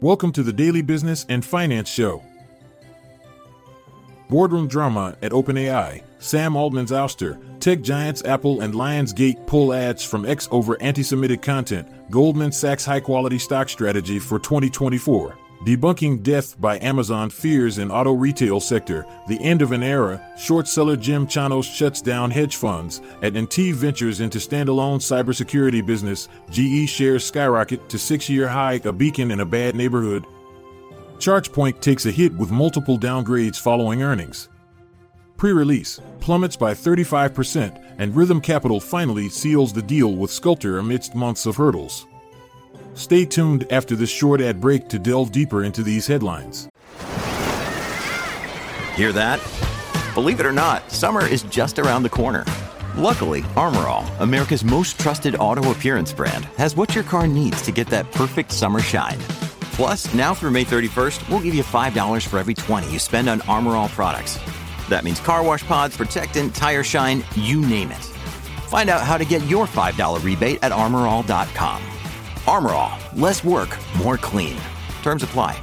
Welcome to the Daily Business and Finance Show. Boardroom drama at OpenAI, Sam Altman's ouster, tech giants Apple and Lionsgate pull ads from X over anti Semitic content, Goldman Sachs high quality stock strategy for 2024. Debunking death by Amazon fears in auto retail sector, the end of an era, short seller Jim Chanos shuts down hedge funds, AT&T ventures into standalone cybersecurity business, GE shares skyrocket to six-year high, a beacon in a bad neighborhood. ChargePoint takes a hit with multiple downgrades following earnings. Pre-release plummets by 35%, and Rithm Capital finally seals the deal with Sculptor amidst months of hurdles. Stay tuned after this short ad break to delve deeper into these headlines. Hear that? Believe it or not, summer is just around the corner. Luckily, Armor All, America's most trusted auto appearance brand, has what your car needs to get that perfect summer shine. Plus, now through May 31st, we'll give you $5 for every 20 you spend on Armor All products. That means car wash pods, protectant, tire shine, you name it. Find out how to get your $5 rebate at armorall.com. Armor All, less work, more clean. Terms apply.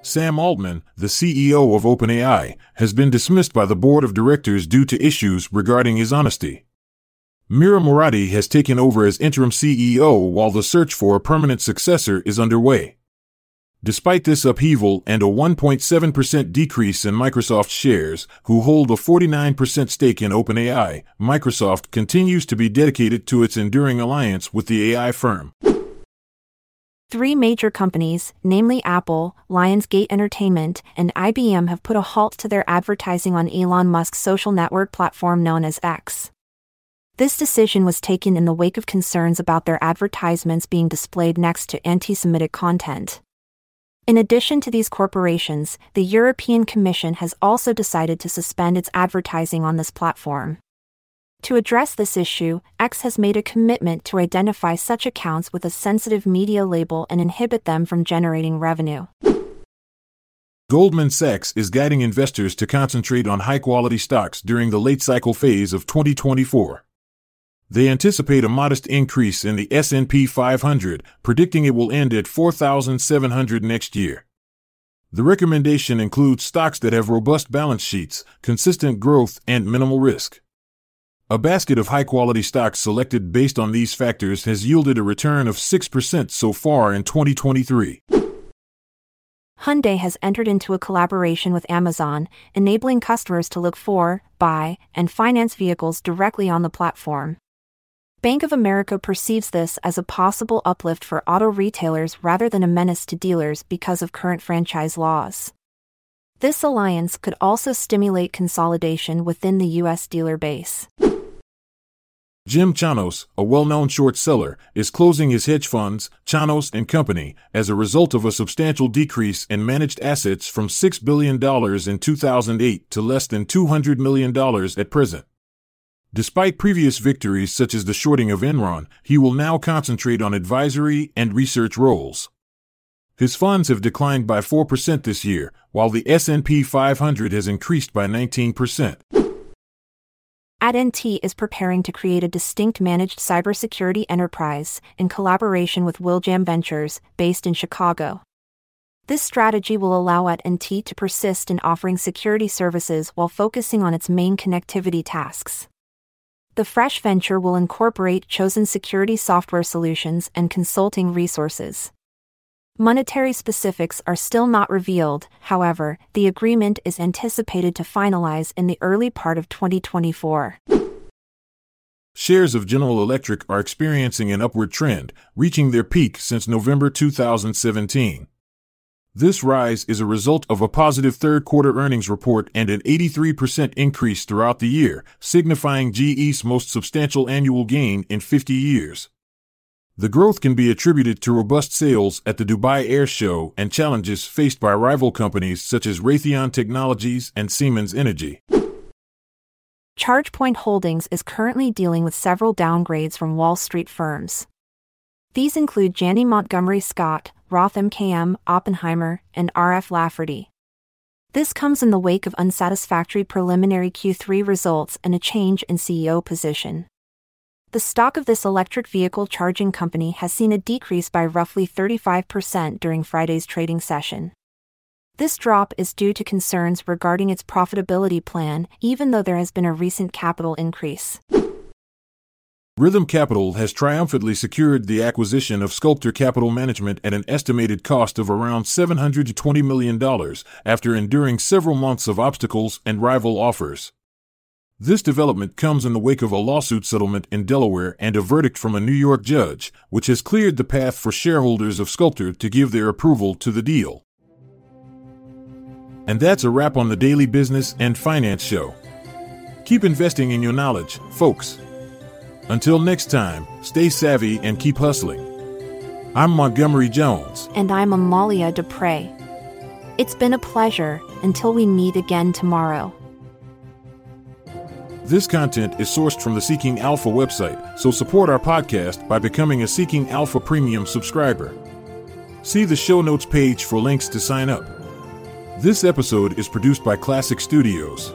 Sam Altman, the CEO of OpenAI, has been dismissed by the board of directors due to issues regarding his honesty. Mira Murati has taken over as interim CEO while the search for a permanent successor is underway. Despite this upheaval and a 1.7% decrease in Microsoft shares, who hold a 49% stake in OpenAI, Microsoft continues to be dedicated to its enduring alliance with the AI firm. Three major companies, namely Apple, Lionsgate Entertainment, and IBM, have put a halt to their advertising on Elon Musk's social network platform known as X. This decision was taken in the wake of concerns about their advertisements being displayed next to anti Semitic content. In addition to these corporations, the European Commission has also decided to suspend its advertising on this platform. To address this issue, X has made a commitment to identify such accounts with a sensitive media label and inhibit them from generating revenue. Goldman Sachs is guiding investors to concentrate on high quality stocks during the late cycle phase of 2024. They anticipate a modest increase in the S&P 500, predicting it will end at 4,700 next year. The recommendation includes stocks that have robust balance sheets, consistent growth, and minimal risk. A basket of high quality stocks selected based on these factors has yielded a return of 6% so far in 2023. Hyundai has entered into a collaboration with Amazon, enabling customers to look for, buy, and finance vehicles directly on the platform. Bank of America perceives this as a possible uplift for auto retailers rather than a menace to dealers because of current franchise laws. This alliance could also stimulate consolidation within the U.S. dealer base. Jim Chanos, a well-known short seller, is closing his hedge funds, Chanos and Company, as a result of a substantial decrease in managed assets from $6 billion in 2008 to less than $200 million at present. Despite previous victories such as the shorting of Enron, he will now concentrate on advisory and research roles. His funds have declined by 4% this year, while the S&P 500 has increased by 19%. AT&T is preparing to create a distinct managed cybersecurity enterprise in collaboration with WillJam Ventures, based in Chicago. This strategy will allow AT&T to persist in offering security services while focusing on its main connectivity tasks. The Fresh venture will incorporate chosen security software solutions and consulting resources. Monetary specifics are still not revealed, however, the agreement is anticipated to finalize in the early part of 2024. Shares of General Electric are experiencing an upward trend, reaching their peak since November 2017. This rise is a result of a positive third quarter earnings report and an 83% increase throughout the year, signifying GE's most substantial annual gain in 50 years. The growth can be attributed to robust sales at the Dubai Air Show and challenges faced by rival companies such as Raytheon Technologies and Siemens Energy. ChargePoint Holdings is currently dealing with several downgrades from Wall Street firms. These include Janney Montgomery Scott, Roth MKM, Oppenheimer, and RF Lafferty. This comes in the wake of unsatisfactory preliminary Q3 results and a change in CEO position. The stock of this electric vehicle charging company has seen a decrease by roughly 35% during Friday's trading session. This drop is due to concerns regarding its profitability plan, even though there has been a recent capital increase. Rithm Capital has triumphantly secured the acquisition of Sculptor Capital Management at an estimated cost of around $720 million after enduring several months of obstacles and rival offers. This development comes in the wake of a lawsuit settlement in Delaware and a verdict from a New York judge, which has cleared the path for shareholders of Sculptor to give their approval to the deal. And that's a wrap on the Daily Business and Finance Show. Keep investing in your knowledge, folks. Until next time, stay savvy and keep hustling. I'm Montgomery Jones. And I'm Amalia Dupre. It's been a pleasure until we meet again tomorrow. This content is sourced from the Seeking Alpha website, so support our podcast by becoming a Seeking Alpha Premium subscriber. See the show notes page for links to sign up. This episode is produced by Klassic Studios.